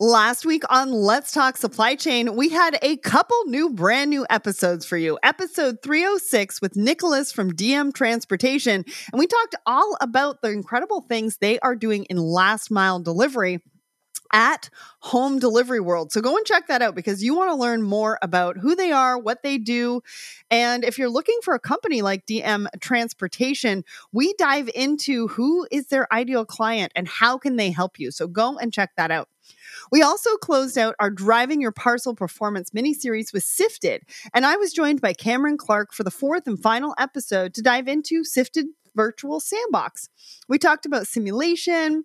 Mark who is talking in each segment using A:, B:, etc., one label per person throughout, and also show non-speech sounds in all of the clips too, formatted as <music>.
A: Last week on Let's Talk Supply Chain, we had a couple new brand new episodes for you. Episode 306 with Nicholas from DM Transportation. And we talked all about the incredible things they are doing in last mile delivery at Home Delivery World. So go and check that out because you want to learn more about who they are, what they do. And if you're looking for a company like DM Transportation, we dive into who is their ideal client and how can they help you. So go and check that out. We also closed out our Driving Your Parcel Performance mini series with Sifted, and I was joined by Cameron Clark for the fourth and final episode to dive into Sifted Virtual Sandbox. We talked about simulation,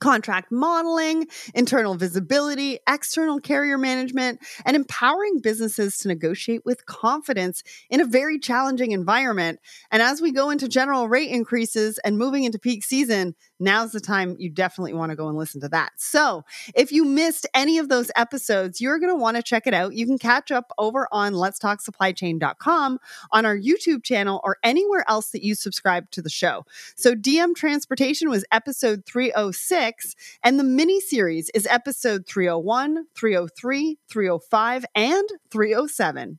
A: contract modeling, internal visibility, external carrier management, and empowering businesses to negotiate with confidence in a very challenging environment. And as we go into general rate increases and moving into peak season, now's the time you definitely want to go and listen to that. So, if you missed any of those episodes, you're going to want to check it out. You can catch up over on let's talk supplychain.com on our YouTube channel or anywhere else that you subscribe to the show. So, DM Transportation was episode 306 and the mini series is episode 301, 303, 305 and 307.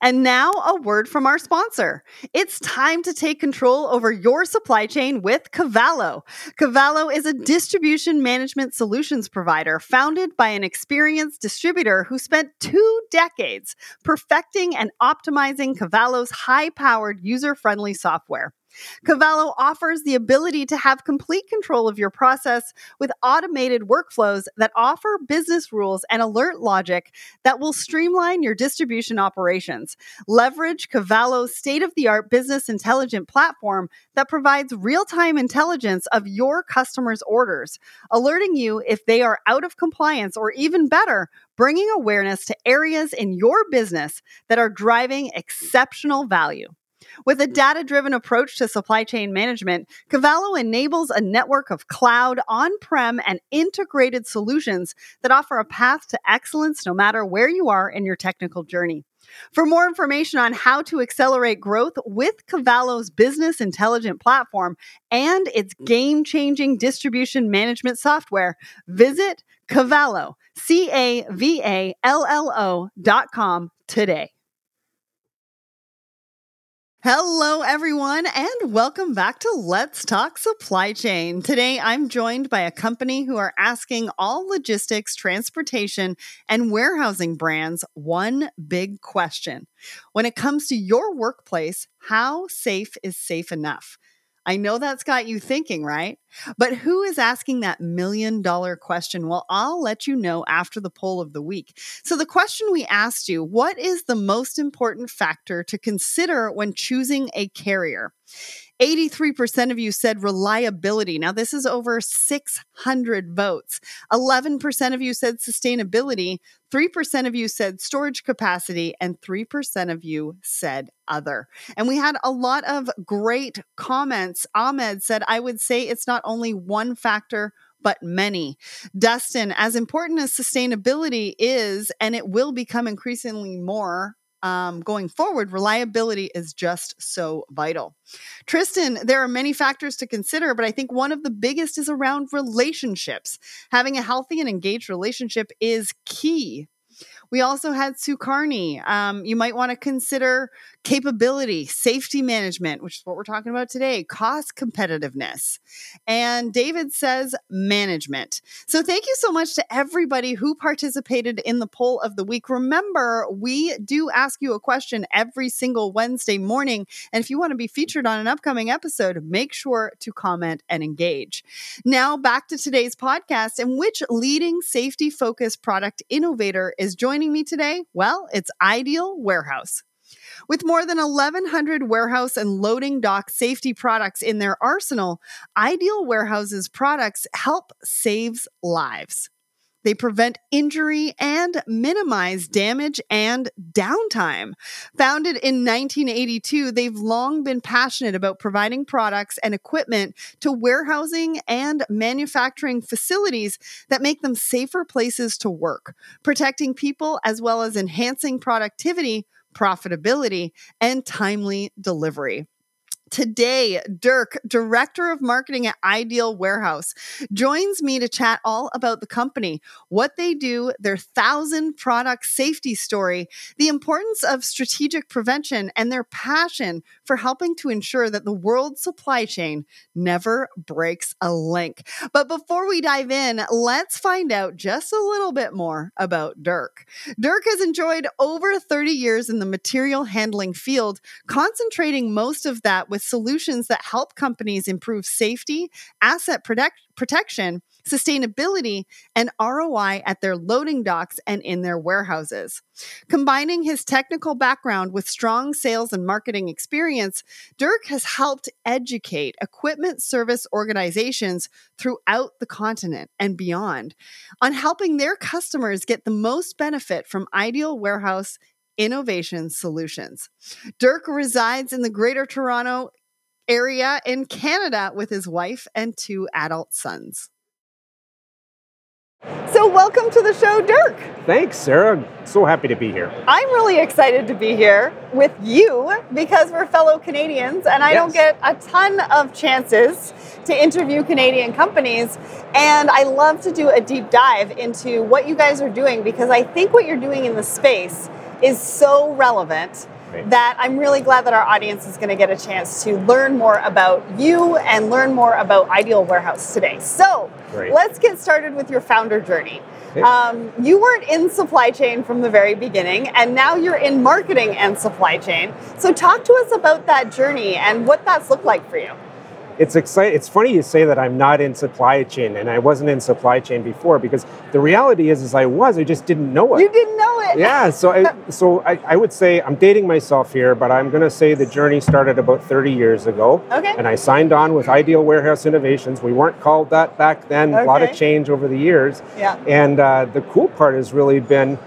A: And now, a word from our sponsor. It's time to take control over your supply chain with Cavallo. Cavallo is a distribution management solutions provider founded by an experienced distributor who spent two decades perfecting and optimizing Cavallo's high powered, user friendly software. Cavallo offers the ability to have complete control of your process with automated workflows that offer business rules and alert logic that will streamline your distribution operations. Leverage Cavallo's state of the art business intelligent platform that provides real time intelligence of your customers' orders, alerting you if they are out of compliance or even better, bringing awareness to areas in your business that are driving exceptional value. With a data driven approach to supply chain management, Cavallo enables a network of cloud, on prem, and integrated solutions that offer a path to excellence no matter where you are in your technical journey. For more information on how to accelerate growth with Cavallo's business intelligent platform and its game changing distribution management software, visit Cavallo, C A V A L L O dot com today. Hello, everyone, and welcome back to Let's Talk Supply Chain. Today, I'm joined by a company who are asking all logistics, transportation, and warehousing brands one big question. When it comes to your workplace, how safe is safe enough? I know that's got you thinking, right? But who is asking that million dollar question? Well, I'll let you know after the poll of the week. So, the question we asked you what is the most important factor to consider when choosing a carrier? 83% of you said reliability. Now, this is over 600 votes. 11% of you said sustainability. 3% of you said storage capacity. And 3% of you said other. And we had a lot of great comments. Ahmed said, I would say it's not only one factor but many. Dustin, as important as sustainability is, and it will become increasingly more um, going forward, reliability is just so vital. Tristan, there are many factors to consider, but I think one of the biggest is around relationships. Having a healthy and engaged relationship is key we also had Sukarni. Um, you might want to consider capability, safety management, which is what we're talking about today, cost competitiveness. And David says management. So thank you so much to everybody who participated in the poll of the week. Remember, we do ask you a question every single Wednesday morning. And if you want to be featured on an upcoming episode, make sure to comment and engage. Now, back to today's podcast and which leading safety focused product innovator is joining me today? Well, it's Ideal Warehouse. With more than 1,100 warehouse and loading dock safety products in their arsenal, Ideal Warehouse's products help saves lives. They prevent injury and minimize damage and downtime. Founded in 1982, they've long been passionate about providing products and equipment to warehousing and manufacturing facilities that make them safer places to work, protecting people as well as enhancing productivity, profitability, and timely delivery. Today, Dirk, Director of Marketing at Ideal Warehouse, joins me to chat all about the company, what they do, their thousand product safety story, the importance of strategic prevention, and their passion for helping to ensure that the world's supply chain never breaks a link. But before we dive in, let's find out just a little bit more about Dirk. Dirk has enjoyed over 30 years in the material handling field, concentrating most of that with solutions that help companies improve safety, asset protect- protection, sustainability, and ROI at their loading docks and in their warehouses. Combining his technical background with strong sales and marketing experience, Dirk has helped educate equipment service organizations throughout the continent and beyond on helping their customers get the most benefit from Ideal Warehouse Innovation Solutions. Dirk resides in the Greater Toronto area in Canada with his wife and two adult sons. So, welcome to the show, Dirk.
B: Thanks, Sarah. So happy to be here.
A: I'm really excited to be here with you because we're fellow Canadians and I yes. don't get a ton of chances to interview Canadian companies. And I love to do a deep dive into what you guys are doing because I think what you're doing in the space is so relevant that I'm really glad that our audience is going to get a chance to learn more about you and learn more about Ideal Warehouse today. So Great. let's get started with your founder journey. Um, you weren't in supply chain from the very beginning, and now you're in marketing and supply chain. So, talk to us about that journey and what that's looked like for you
B: it's exciting. It's funny you say that I'm not in supply chain and I wasn't in supply chain before because the reality is, as I was. I just didn't know it.
A: You didn't know it.
B: Yeah. So, I, <laughs> so I, I would say I'm dating myself here, but I'm going to say the journey started about 30 years ago.
A: Okay.
B: And I signed on with Ideal Warehouse Innovations. We weren't called that back then. Okay. A lot of change over the years.
A: Yeah.
B: And uh, the cool part has really been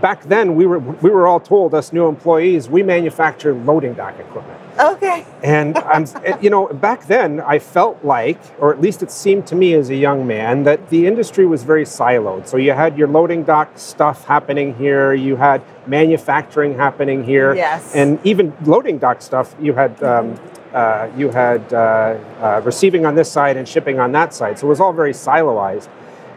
B: back then we were we were all told us new employees we manufacture loading dock equipment.
A: Okay.
B: and I'm you know back then I felt like or at least it seemed to me as a young man that the industry was very siloed. So you had your loading dock stuff happening here, you had manufacturing happening here,
A: yes.
B: and even loading dock stuff you had. Um, uh, you had uh, uh, receiving on this side and shipping on that side. So it was all very siloized.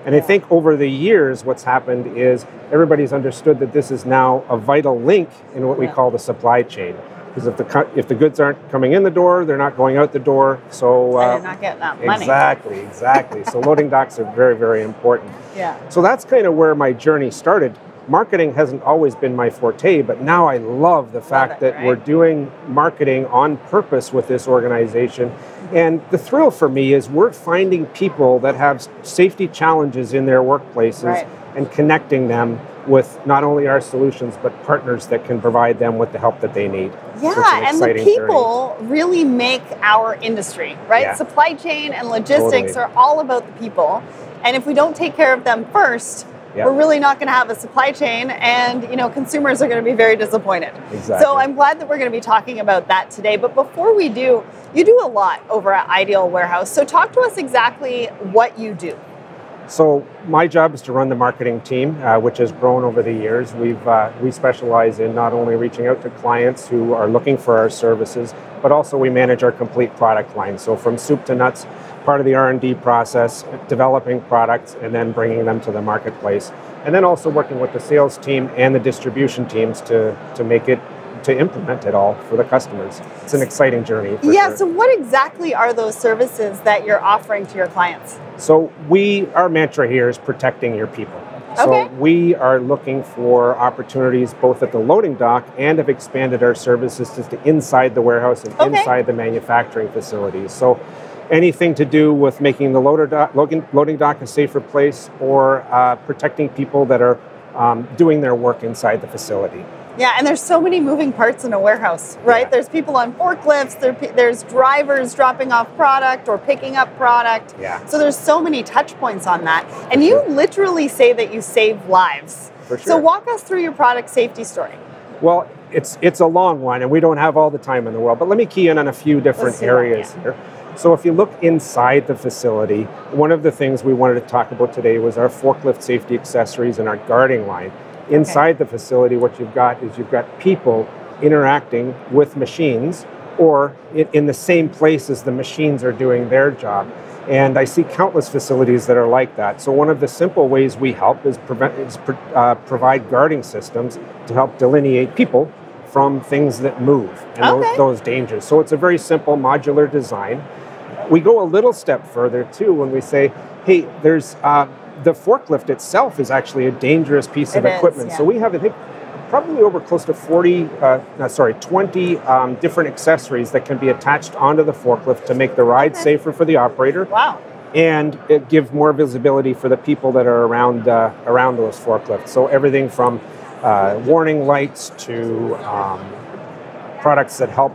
B: And I think over the years, what's happened is everybody's understood that this is now a vital link in what we call the supply chain. Because if the if the goods aren't coming in the door, they're not going out the door.
A: So uh, you're not getting that
B: money. Exactly, exactly. so loading docks are very, very important.
A: Yeah.
B: So that's kind of where my journey started. Marketing hasn't always been my forte, but now I love the fact it, that right? we're doing marketing on purpose with this organization and the thrill for me is we're finding people that have safety challenges in their workplaces
A: right.
B: and connecting them with not only our solutions but partners that can provide them with the help that they need.
A: Yeah, an and the people journey. really make our industry, right? Yeah. Supply chain and logistics totally. are all about the people. And if we don't take care of them first, we're really not going to have a supply chain and you know consumers are going to be very disappointed
B: exactly.
A: so i'm glad that we're going to be talking about that today but before we do you do a lot over at ideal warehouse so talk to us exactly what you do
B: so my job is to run the marketing team, uh, which has grown over the years. We've uh, we specialize in not only reaching out to clients who are looking for our services, but also we manage our complete product line. So from soup to nuts, part of the R&D process, developing products and then bringing them to the marketplace. And then also working with the sales team and the distribution teams to, to make it to implement it all for the customers. It's an exciting journey.
A: Yeah,
B: sure.
A: so what exactly are those services that you're offering to your clients?
B: So we our mantra here is protecting your people. So
A: okay.
B: we are looking for opportunities both at the loading dock and have expanded our services to the inside the warehouse and
A: okay.
B: inside the manufacturing facilities. So anything to do with making the loader dock, loading dock a safer place or uh, protecting people that are um, doing their work inside the facility.
A: Yeah, and there's so many moving parts in a warehouse, right?
B: Yeah.
A: There's people on forklifts, there, there's drivers dropping off product or picking up product.
B: Yeah.
A: So there's so many touch points on that. And you literally say that you save lives.
B: For sure.
A: So walk us through your product safety story.
B: Well, it's it's a long one, and we don't have all the time in the world. But let me key in on a few different areas here. So, if you look inside the facility, one of the things we wanted to talk about today was our forklift safety accessories and our guarding line. Inside the facility, what you've got is you've got people interacting with machines or in, in the same place as the machines are doing their job. And I see countless facilities that are like that. So one of the simple ways we help is, prevent, is pro, uh, provide guarding systems to help delineate people from things that move and
A: Okay.
B: those, those dangers. So it's a very simple modular design. We go a little step further too when we say, hey, there's uh, the forklift itself is actually a dangerous piece of
A: It is,
B: equipment. So
A: yeah.
B: we have, I think, probably over close to 40, uh, no, sorry, 20 um, different accessories that can be attached onto the forklift to make the ride
A: Okay.
B: safer for the operator
A: Wow.
B: and it give more visibility for the people that are around uh, around those forklifts. So everything from uh, warning lights to um, products that help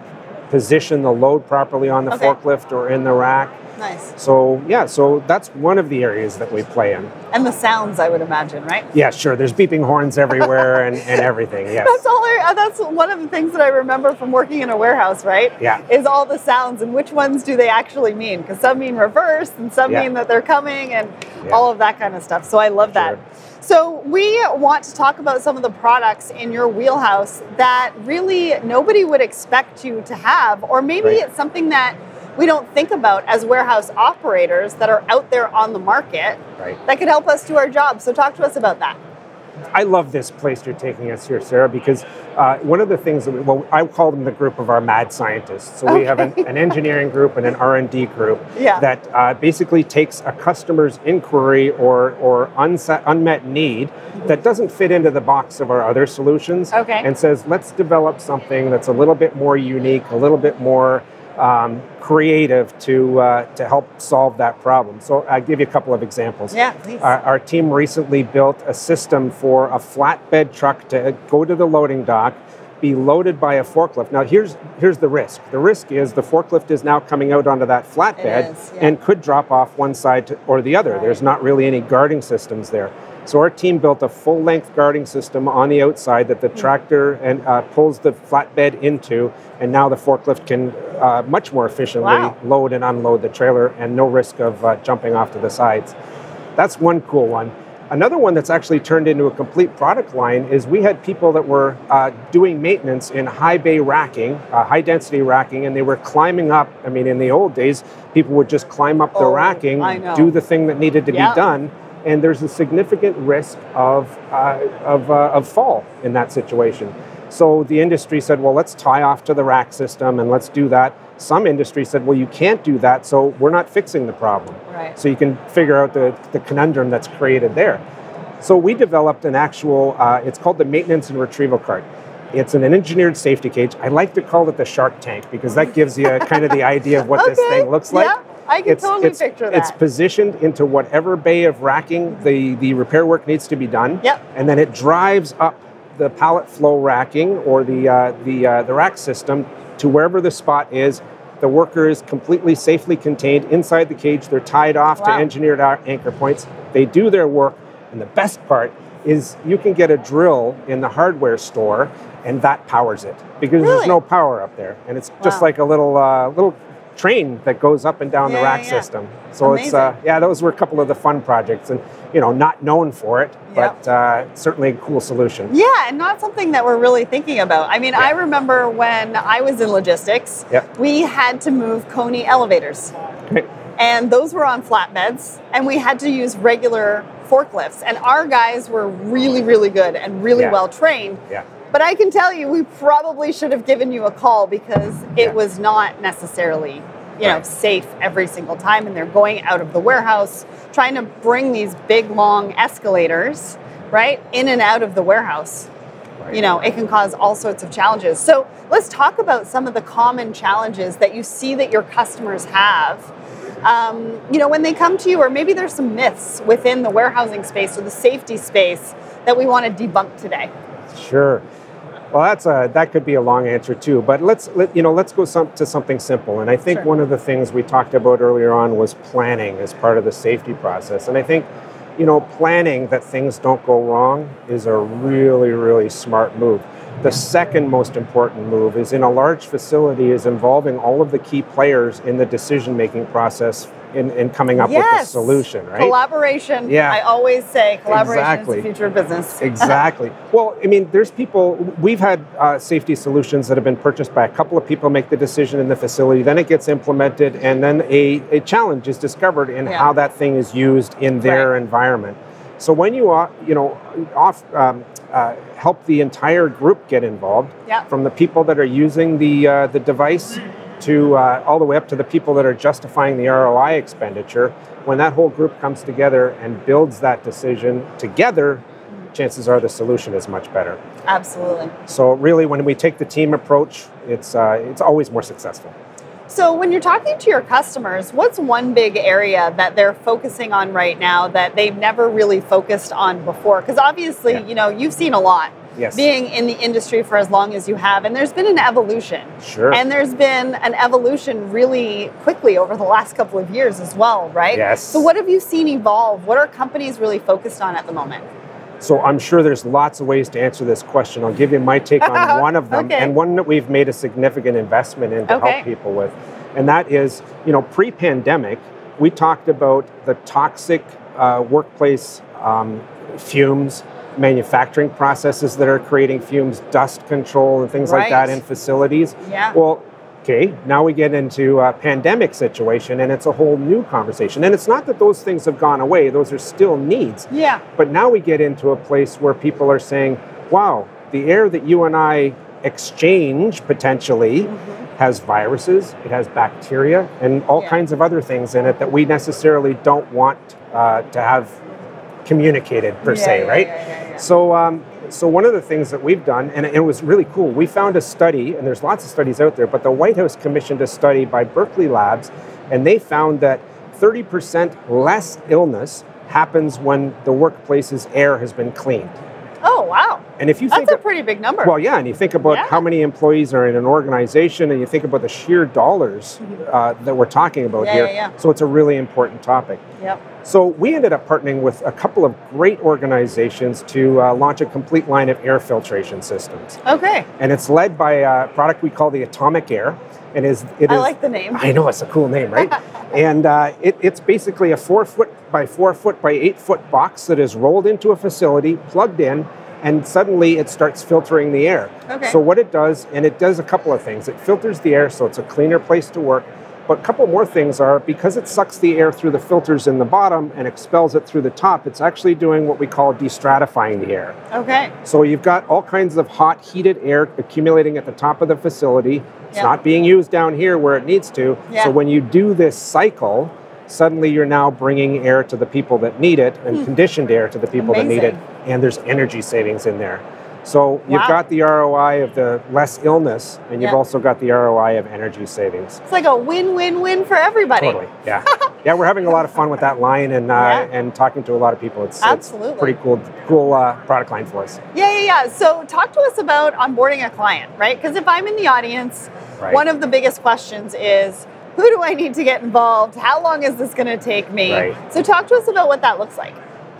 B: position the load properly on the
A: Okay.
B: forklift or in the rack.
A: Nice.
B: So yeah, so that's one of the areas that we play in.
A: And the sounds, I would imagine, right?
B: Yeah, sure. There's beeping horns everywhere and, <laughs> and everything. Yes.
A: That's all. I, that's one of the things that I remember from working in a warehouse, right?
B: Yeah.
A: Is all the sounds and which ones do they actually mean? Because some mean reverse and some
B: Yeah.
A: mean that they're coming and
B: Yeah.
A: all of that kind of stuff. So I love that.
B: Sure.
A: So we want to talk about some of the products in your wheelhouse that really nobody would expect you to have, or maybe
B: Right.
A: it's something that we don't think about as warehouse operators that are out there on the market
B: Right.
A: that could help us do our job. So talk to us about that.
B: I love this place you're taking us here, Sarah, because uh, one of the things that we, well, I call them the group of our mad scientists. So we have an, an engineering group and an R and D group
A: Yeah.
B: that uh, basically takes a customer's inquiry or or unset, unmet need that doesn't fit into the box of our other solutions,
A: Okay.
B: and says let's develop something that's a little bit more unique, a little bit more um, creative to uh, to help solve that problem. So I'll give you a couple of examples.
A: Yeah, please.
B: Our, our team recently built a system for a flatbed truck to go to the loading dock, be loaded by a forklift. Now, here's here's the risk. The risk is the forklift is now coming out onto that flatbed
A: is, yeah.
B: and could drop off one side to, or the other.
A: Right.
B: There's not really any guarding systems there. So our team built a full-length guarding system on the outside that the
A: Hmm.
B: tractor and uh, pulls the flatbed into, and now the forklift can uh, much more efficiently
A: Wow.
B: load and unload the trailer, and no risk of uh, jumping off to the sides. That's one cool one. Another one that's actually turned into a complete product line is we had people that were uh, doing maintenance in high bay racking, uh, high density racking, and they were climbing up. I mean, in the old days, people would just climb up the
A: Oh,
B: racking, do the thing that needed to
A: Yeah.
B: be done, and there's a significant risk of, uh, of, uh, of fall in that situation. So the industry said, well, let's tie off to the rack system and let's do that. Some industry said, well, you can't do that, so we're not fixing the problem.
A: Right.
B: So you can figure out the, the conundrum that's created there. So we developed an actual, uh, it's called the maintenance and retrieval cart. It's an engineered safety cage. I like to call it the shark tank because that gives you kind of the idea of what this <laughs> thing looks like.
A: yeah, I can totally picture
B: It's positioned into whatever bay of racking the, the repair work needs to be done.
A: Yep.
B: And then it drives up the pallet flow racking or the, uh, the, uh, the rack system to wherever the spot is. The worker is completely safely contained inside the cage. They're tied off to engineered anchor points. They do their work. And the best part is you can get a drill in the hardware store and that powers it because
A: Really?
B: there's no power up there. And it's just
A: Wow.
B: like a little, uh, little train that goes up and down
A: Yeah,
B: the rack
A: yeah, yeah.
B: system. So it's uh, yeah, those were a couple of the fun projects, and you know, not known for it,
A: Yep.
B: but uh, certainly a cool solution.
A: Yeah, and not something that we're really thinking about. I mean, I remember when I was in logistics,
B: Yep.
A: we had to move Kone elevators.
B: Okay.
A: And those were on flatbeds, and we had to use regular forklifts. And our guys were really, really good and really
B: Yeah.
A: well trained.
B: Yeah.
A: But I can tell you, we probably should have given you a call because it
B: Yeah.
A: was not necessarily, you know,
B: Right.
A: safe every single time. And they're going out of the warehouse, trying to bring these big, long escalators, right, in and out of the warehouse. You know, it can cause all sorts of challenges. So let's talk about some of the common challenges that you see that your customers have. Um, you know, when they come to you, or maybe there's some myths within the warehousing space or the safety space that we want to debunk today.
B: Sure. Well, that's a that could be a long answer too. But let's let, you know let's go some, to something simple. And I think
A: Sure.
B: one of the things we talked about earlier on was planning as part of the safety process. And I think you know planning that things don't go wrong is a really really smart move. The second most important move is in a large facility is involving all of the key players in the decision making process in, in coming up with the solution, right?
A: Collaboration.
B: Yeah.
A: I always say collaboration
B: Exactly.
A: is the future of business. <laughs>
B: exactly. Well, I mean, there's people, we've had uh, safety solutions that have been purchased by a couple of people make the decision in the facility, then it gets implemented, and then a, a challenge is discovered in
A: Yeah.
B: how that thing is used in their
A: Right.
B: environment. So when you, uh, you know, off, um, uh, help the entire group get involved,
A: Yeah.
B: from the people that are using the, uh, the device to uh, all the way up to the people that are justifying the ROI expenditure, when that whole group comes together and builds that decision together, chances are the solution is much better.
A: Absolutely.
B: So really, when we take the team approach, it's uh, it's always more successful.
A: So, when you're talking to your customers, what's one big area that they're focusing on right now that they've never really focused on before? Because obviously,
B: Yeah.
A: you know, you've seen a lot
B: Yes.
A: being in the industry for as long as you have, and there's been an evolution.
B: Sure.
A: And there's been an evolution really quickly over the last couple of years as well, right?
B: Yes.
A: So, what have you seen evolve? What are companies really focused on at the moment?
B: So I'm sure there's lots of ways to answer this question. I'll give you my take on <laughs> one of them,
A: Okay.
B: and one that we've made a significant investment in to
A: Okay.
B: help people with, and that is, you know, pre-pandemic, we talked about the toxic uh, workplace um, fumes, manufacturing processes that are creating fumes, dust control, and things like that in facilities.
A: Yeah.
B: Well, okay, now we get into a pandemic situation, and it's a whole new conversation. And it's not that those things have gone away; those are still needs.
A: Yeah.
B: But now we get into a place where people are saying, wow, the air that you and I exchange potentially has viruses, it has bacteria, and all
A: Yeah.
B: kinds of other things in it that we necessarily don't want uh, to have communicated per
A: Yeah,
B: se,
A: yeah,
B: right?
A: yeah.
B: So, um, so one of the things that we've done, and it was really cool, we found a study, and there's lots of studies out there, but the White House commissioned a study by Berkeley Labs, and they found that 30% less illness happens when the workplace's air has been cleaned.
A: Wow.
B: And if you
A: That's
B: think,
A: a pretty big number.
B: well, yeah, and you think about
A: Yeah.
B: how many employees are in an organization, and you think about the sheer dollars uh, that we're talking about
A: Yeah,
B: here.
A: yeah, yeah.
B: So it's a really important topic.
A: Yep.
B: So we ended up partnering with a couple of great organizations to uh, launch a complete line of air filtration systems,
A: Okay.
B: and it's led by a product we call the Atomic Air. and It is. It
A: I
B: is-
A: like the name.
B: I know it's a cool name, right? <laughs> and uh, it, it's basically a four foot by four foot by eight foot box that is rolled into a facility, plugged in, and suddenly it starts filtering the air.
A: Okay.
B: So what it does, and it does a couple of things. It filters the air, so it's a cleaner place to work. But a couple more things are because it sucks the air through the filters in the bottom and expels it through the top. It's actually doing what we call destratifying the air.
A: Okay.
B: So you've got all kinds of hot, heated air accumulating at the top of the facility. It's
A: Yeah.
B: not being used down here where it needs to.
A: Yeah.
B: So when you do this cycle, suddenly you're now bringing air to the people that need it and conditioned air to the people that need it.
A: Hmm.
B: And there's energy savings in there. So you've
A: Wow.
B: got the ROI of the less illness, and you've
A: Yeah.
B: also got the ROI of energy savings.
A: It's like a win-win-win for everybody.
B: Totally, yeah, <laughs> yeah. We're having a lot of fun with that line and uh,
A: Yeah.
B: and talking to a lot of people. It's
A: Absolutely.
B: it's pretty cool, cool uh, product line for us.
A: Yeah, yeah, yeah. So talk to us about onboarding a client, right? Because if I'm in the audience,
B: Right.
A: one of the biggest questions is who do I need to get involved? How long is this going to take me?
B: Right.
A: So talk to us about what that looks like.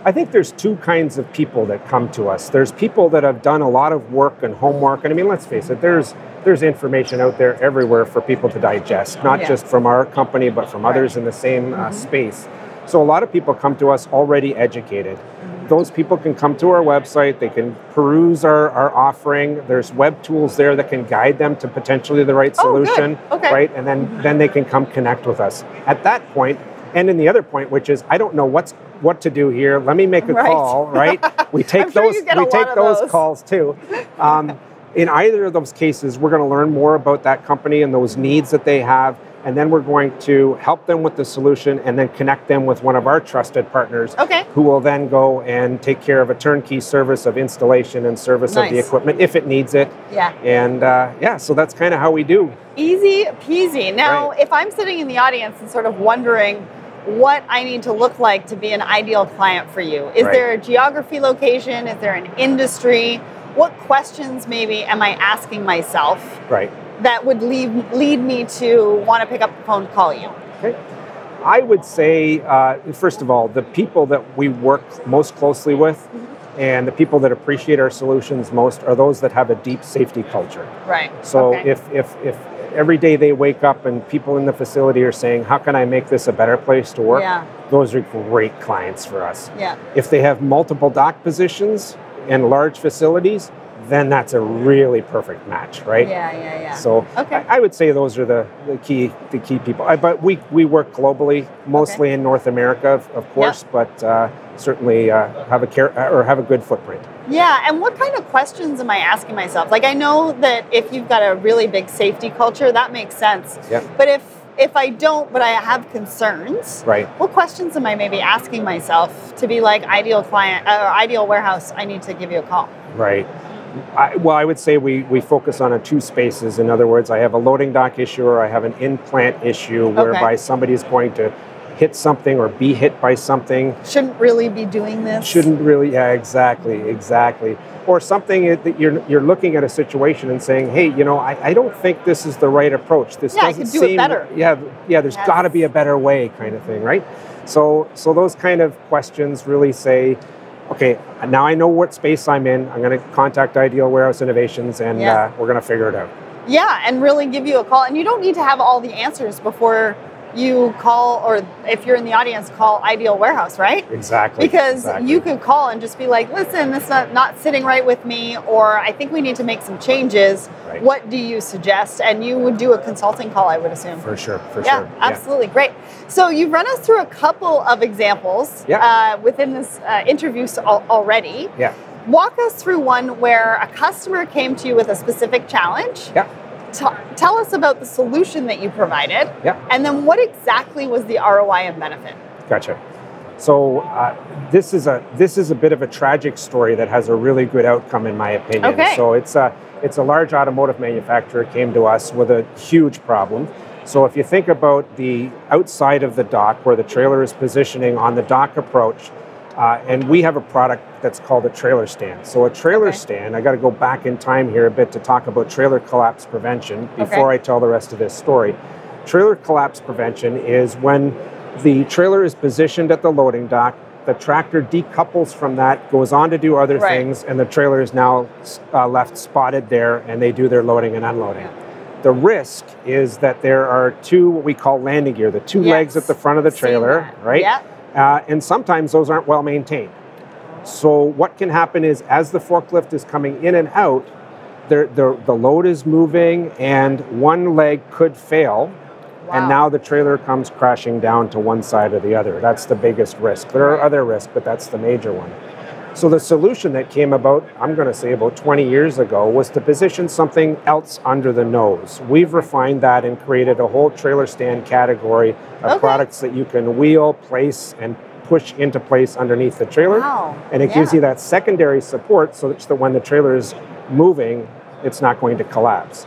B: I think there's two kinds of people that come to us. There's people that have done a lot of work and homework, and I mean, let's face it, there's there's information out there everywhere for people to digest, not
A: Yeah.
B: just from our company, but from
A: Right.
B: others in the same uh, space. So a lot of people come to us already educated. Those people can come to our website, they can peruse our, our offering. There's web tools there that can guide them to potentially the right
A: Oh,
B: solution.
A: Okay.
B: Right? And then, then they can come connect with us. At that point, and in the other point, which is I don't know what's what to do here. Let me make a
A: Right.
B: call, right? <laughs> We take
A: sure
B: those
A: you get a
B: we take those,
A: those.
B: calls too. Um, in either of those cases, we're going to learn more about that company and those needs that they have, and then we're going to help them with the solution and then connect them with one of our trusted partners
A: Okay.
B: who will then go and take care of a turnkey service of installation and service of the equipment if it needs it.
A: Yeah.
B: And uh, yeah, so that's kind of how we do.
A: Easy peasy. Now,
B: Right.
A: if I'm sitting in the audience and sort of wondering what I need to look like to be an ideal client for you, is
B: Right.
A: there a geography location? Is there an industry? what questions maybe am I asking myself
B: Right.
A: That would lead lead me to want to pick up the phone and call you?
B: Okay. I would say, uh, first of all, the people that we work most closely with and the people that appreciate our solutions most are those that have a deep safety culture.
A: Right.
B: So
A: Okay.
B: if, if, if every day they wake up and people in the facility are saying, How can I make this a better place to work?
A: Yeah.
B: Those are great clients for us.
A: Yeah.
B: If they have multiple dock positions and large facilities, then that's a really perfect match, right?
A: Yeah, yeah, yeah.
B: So
A: Okay.
B: I, I would say those are the, the key the key people. I, but we, we work globally, mostly in North America, of, of course, but uh, certainly uh, have a care or have a good footprint.
A: Yeah, and what kind of questions am I asking myself? Like I know that if you've got a really big safety culture, that makes sense.
B: Yeah.
A: But if if I don't, but I have concerns,
B: Right.
A: what questions am I maybe asking myself to be like ideal client or ideal warehouse? I need to give you a call.
B: Right. I, well, I would say we, we focus on a two spaces. In other words, I have a loading dock issue or I have an in-plant issue whereby somebody is going to hit something or be hit by something.
A: Shouldn't really be doing this.
B: Shouldn't really, yeah, exactly, exactly. Or something that you're, you're looking at a situation and saying, hey, you know, I, I don't think this is the right approach. This
A: Yeah,
B: doesn't
A: could do it
B: seem,
A: better.
B: Yeah, yeah, there's
A: Yes.
B: got to be a better way kind of thing, right? So, so those kind of questions really say, okay, now I know what space I'm in. I'm going to contact Ideal Warehouse Innovations, and
A: Yeah.
B: uh, we're going to figure it out.
A: Yeah, and really give you a call. And you don't need to have all the answers before you call, or if you're in the audience, call Ideal Warehouse, right?
B: Exactly.
A: Because
B: exactly.
A: you could call and just be like, listen, this is not, not sitting right with me, or I think we need to make some changes.
B: Right.
A: What do you suggest? And you would do a consulting call, I would assume.
B: for sure, for sure.
A: yeah,
B: sure.
A: absolutely. Great. So you've run us through a couple of examples
B: Yeah.
A: uh, within this uh, interview already.
B: Yeah.
A: Walk us through one where a customer came to you with a specific challenge.
B: Yeah.
A: Tell us about the solution that you provided.
B: Yeah.
A: And then what exactly was the ROI and benefit?
B: Gotcha. So uh, this is a this is a bit of a tragic story that has a really good outcome in my opinion.
A: Okay.
B: So it's a it's a large automotive manufacturer came to us with a huge problem. So if you think about the outside of the dock where the trailer is positioning on the dock approach, uh, and we have a product that's called a trailer stand. So a trailer
A: Okay.
B: stand, I got to go back in time here a bit to talk about trailer collapse prevention before
A: Okay.
B: I tell the rest of this story. Trailer collapse prevention is when the trailer is positioned at the loading dock, the tractor decouples from that, goes on to do other
A: Right.
B: things, and the trailer is now uh, left spotted there and they do their loading and unloading. The risk is that there are two what we call landing gear, the two legs at the front of the trailer, right?
A: Yeah.
B: Uh, and sometimes those aren't well maintained. So what can happen is as the forklift is coming in and out, the, the, the load is moving and one leg could fail.
A: Wow.
B: And now the trailer comes crashing down to one side or the other. That's the biggest risk. There are other risks, but that's the major one. So the solution that came about, I'm going to say about 20 years ago, was to position something else under the nose. We've refined that and created a whole trailer stand category of
A: Okay.
B: products that you can wheel, place, and push into place underneath the trailer.
A: Wow.
B: And it gives you that secondary support so that when the trailer is moving, it's not going to collapse.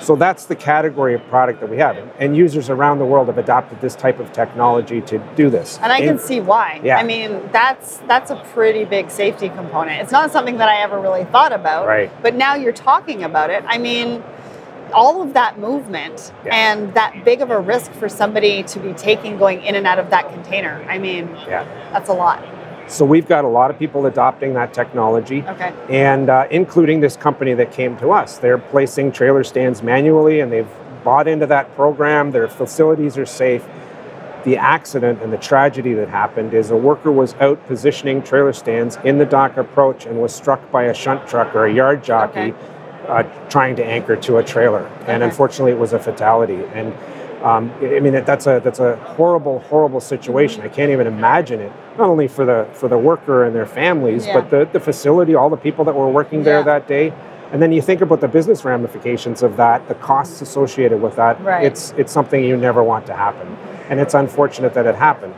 B: So that's the category of product that we have. And users around the world have adopted this type of technology to do this.
A: And I can
B: And-
A: see why.
B: Yeah.
A: I mean, that's that's a pretty big safety component. It's not something that I ever really thought about.
B: Right.
A: But now you're talking about it. I mean, all of that movement
B: Yeah.
A: and that big of a risk for somebody to be taking going in and out of that container. I mean,
B: Yeah.
A: that's a lot.
B: So we've got a lot of people adopting that technology.
A: Okay.
B: and uh, including this company that came to us. They're placing trailer stands manually and they've bought into that program. Their facilities are safe. The accident and the tragedy that happened is a worker was out positioning trailer stands in the dock approach and was struck by a shunt truck or a yard jockey
A: Okay.
B: uh, trying to anchor to a trailer. And unfortunately, it was a fatality. And um, I mean, that's a that's a horrible, horrible situation. I can't even imagine it. Not only for the for the worker and their families,
A: Yeah.
B: but the, the facility, all the people that were working there
A: Yeah.
B: that day. And then you think about the business ramifications of that, the costs associated with that.
A: Right.
B: It's it's something you never want to happen, and it's unfortunate that it happened.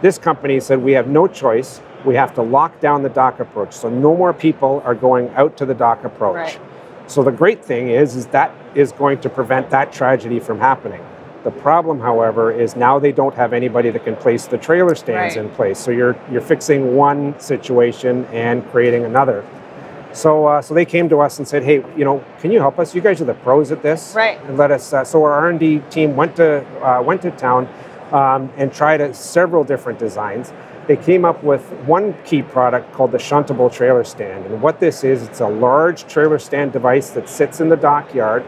B: This company said we have no choice. We have to lock down the dock approach, so no more people are going out to the dock approach.
A: Right.
B: So the great thing is, is that is going to prevent that tragedy from happening. The problem, however, is now they don't have anybody that can place the trailer stands
A: Right.
B: in place. So you're you're fixing one situation and creating another. So, uh, so they came to us and said, "Hey, you know, can you help us? You guys are the pros at this,
A: Right.
B: And let us." Uh, so our R and D team went to uh, went to town um, and tried uh, several different designs. They came up with one key product called the shuntable trailer stand, and what this is, it's a large trailer stand device that sits in the dockyard.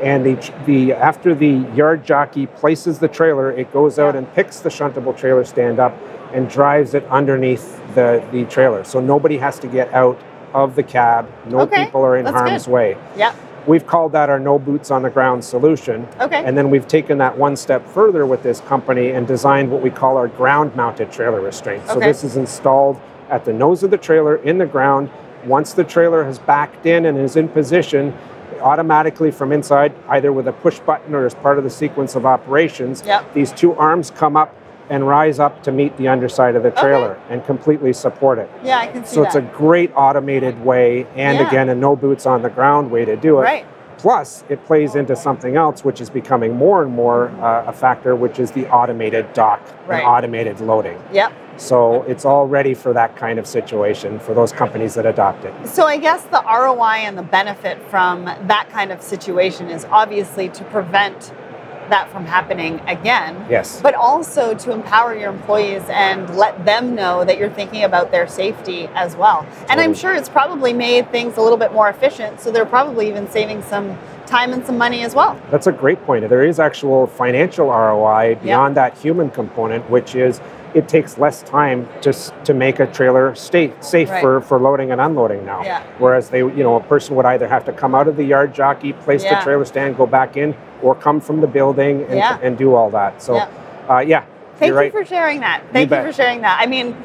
B: And the, the after the yard jockey places the trailer, it goes out and picks the shuntable trailer stand up and drives it underneath the, the trailer. So nobody has to get out of the cab. No
A: Okay,
B: people are in
A: that's
B: harm's
A: good.
B: way.
A: Yep.
B: We've called that our no boots on the ground solution.
A: Okay.
B: And then we've taken that one step further with this company and designed what we call our ground mounted trailer restraint. So
A: Okay.
B: this is installed at the nose of the trailer in the ground. Once the trailer has backed in and is in position, automatically from inside, either with a push button or as part of the sequence of operations,
A: Yep.
B: these two arms come up and rise up to meet the underside of the trailer and completely support it.
A: Yeah, I can see
B: So it's a great automated way, and
A: Yeah.
B: again, a no boots on the ground way to do it.
A: Right.
B: Plus, it plays into something else, which is becoming more and more uh, a factor, which is the automated dock
A: Right.
B: and automated loading.
A: Yep.
B: So it's all ready for that kind of situation for those companies that adopt it.
A: So I guess the ROI and the benefit from that kind of situation is obviously to prevent that from happening again.
B: Yes.
A: But also to empower your employees and let them know that you're thinking about their safety as well. And I'm sure it's probably made things a little bit more efficient, so they're probably even saving some time and some money as well.
B: That's a great point. There is actual financial ROI beyond that human component, which is it takes less time just to make a trailer stay safe
A: Right.
B: for, for loading and unloading now.
A: Yeah.
B: Whereas they, you know, a person would either have to come out of the yard jockey, place
A: Yeah.
B: the trailer stand, go back in, or come from the building and,
A: Yeah.
B: and do all that. So,
A: Yeah.
B: uh, yeah,
A: Thank
B: you're
A: you
B: right.
A: for sharing that. Thank you,
B: bet.
A: for sharing that. I mean,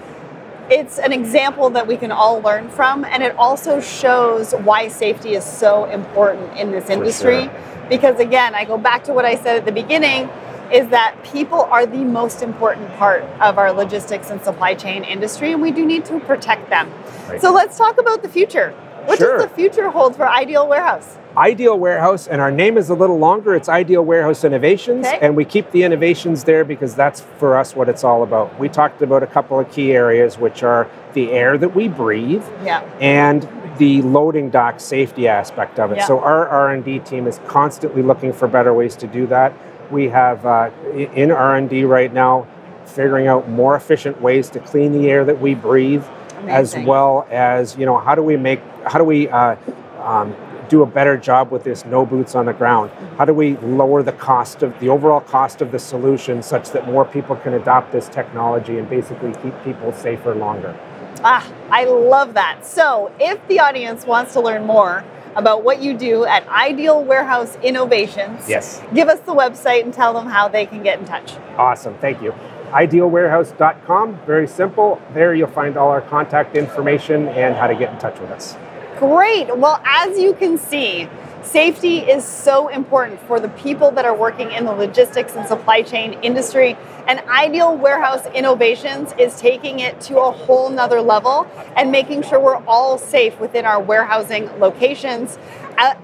A: it's an example that we can all learn from, and it also shows why safety is so important in this industry.
B: sure.
A: Because again, I go back to what I said at the beginning is that people are the most important part of our logistics and supply chain industry, and we do need to protect them.
B: Right.
A: So let's talk about the future. What
B: Sure.
A: does the future hold for Ideal Warehouse?
B: Ideal Warehouse, and our name is a little longer. It's Ideal Warehouse Innovations,
A: Okay.
B: and we keep the innovations there because that's for us what it's all about. We talked about a couple of key areas, which are the air that we breathe
A: Yeah.
B: and the loading dock safety aspect of it.
A: Yeah.
B: So our R&D team is constantly looking for better ways to do that. We have uh, in R&D right now figuring out more efficient ways to clean the air that we breathe, as well as you know how do we make how do we uh, um, do a better job with this no boots on the ground? How do we lower the cost of the overall cost of the solution such that more people can adopt this technology and basically keep people safer longer?
A: Ah, I love that. So, if the audience wants to learn more about what you do at Ideal Warehouse Innovations,
B: Yes.
A: give us the website and tell them how they can get in touch.
B: Awesome, thank you. Idealwarehouse.com, very simple. There you'll find all our contact information and how to get in touch with us.
A: Great. Well, as you can see, safety is so important for the people that are working in the logistics and supply chain industry. And Ideal Warehouse Innovations is taking it to a whole nother level and making sure we're all safe within our warehousing locations,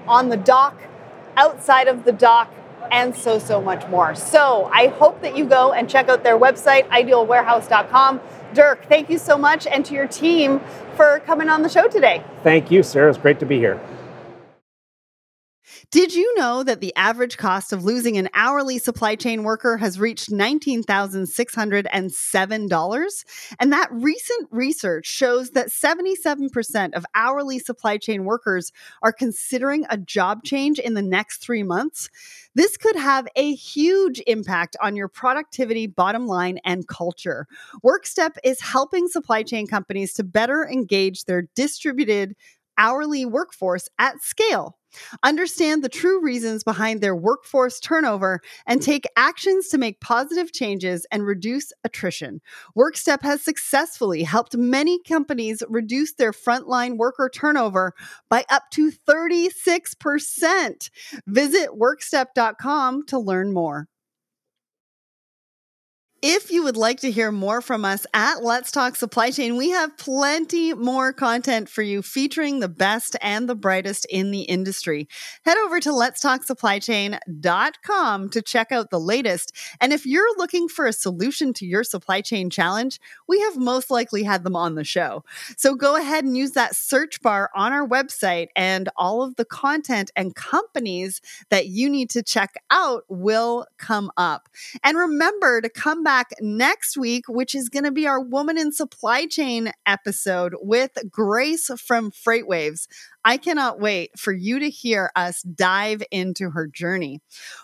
A: on the dock, outside of the dock, and so, so much more. So I hope that you go and check out their website, idealwarehouse.com. Dirk, thank you so much, and to your team for coming on the show today.
B: Thank you, Sarah. It's great to be here.
A: Did you know that the average cost of losing an hourly supply chain worker has reached $19,607? And that recent research shows that 77% of hourly supply chain workers are considering a job change in the next three months. This could have a huge impact on your productivity, bottom line, and culture. WorkStep is helping supply chain companies to better engage their distributed hourly workforce at scale. Understand the true reasons behind their workforce turnover and take actions to make positive changes and reduce attrition. WorkStep has successfully helped many companies reduce their frontline worker turnover by up to 36%. Visit workstep.com to learn more. If you would like to hear more from us at Let's Talk Supply Chain, we have plenty more content for you featuring the best and the brightest in the industry. Head over to letstalksupplychain.com to check out the latest. And if you're looking for a solution to your supply chain challenge, we have most likely had them on the show. So go ahead and use that search bar on our website, and all of the content and companies that you need to check out will come up. And remember to come back back next week, which is going to be our Woman in Supply Chain episode with Grace from FreightWaves. I cannot wait for you to hear us dive into her journey.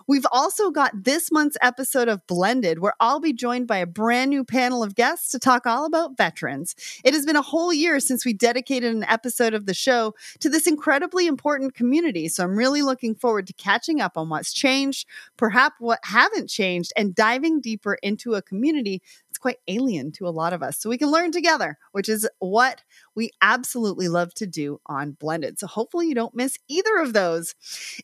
A: We've also got this month's episode of Blended, where I'll be joined by a brand new panel of guests to talk all about veterans. It has been a whole year since we dedicated an episode of the show to this incredibly important community. So I'm really looking forward to catching up on what's changed, perhaps what haven't changed, and diving deeper into a community it's quite alien to a lot of us. So we can learn together, which is what we absolutely love to do on Blended. So hopefully you don't miss either of those.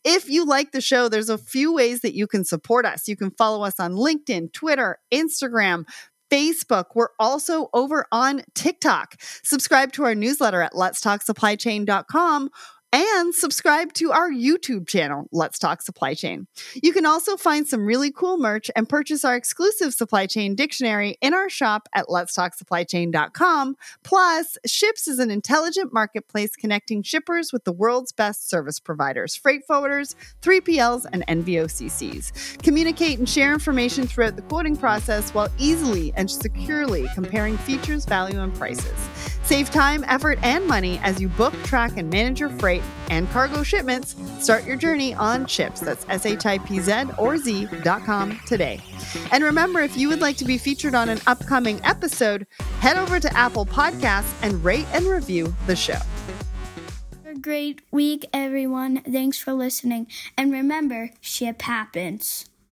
A: If you like the show, there's a few ways that you can support us. You can follow us on LinkedIn, Twitter, Instagram, Facebook. We're also over on TikTok. Subscribe to our newsletter at letstalksupplychain.com and subscribe to our YouTube channel, Let's Talk Supply Chain. You can also find some really cool merch and purchase our exclusive supply chain dictionary in our shop at letstalksupplychain.com. Plus, Shipz is an intelligent marketplace connecting shippers with the world's best service providers, freight forwarders, 3PLs, and NVOCCs. Communicate and share information throughout the quoting process while easily and securely comparing features, value, and prices. Save time, effort, and money as you book, track, and manage your freight and cargo shipments. Start your journey on Shipz. That's S H I P Z or Z.com today. And remember, if you would like to be featured on an upcoming episode, head over to Apple Podcasts and rate and review the show.
C: A great week, everyone. Thanks for listening. And remember, ship happens.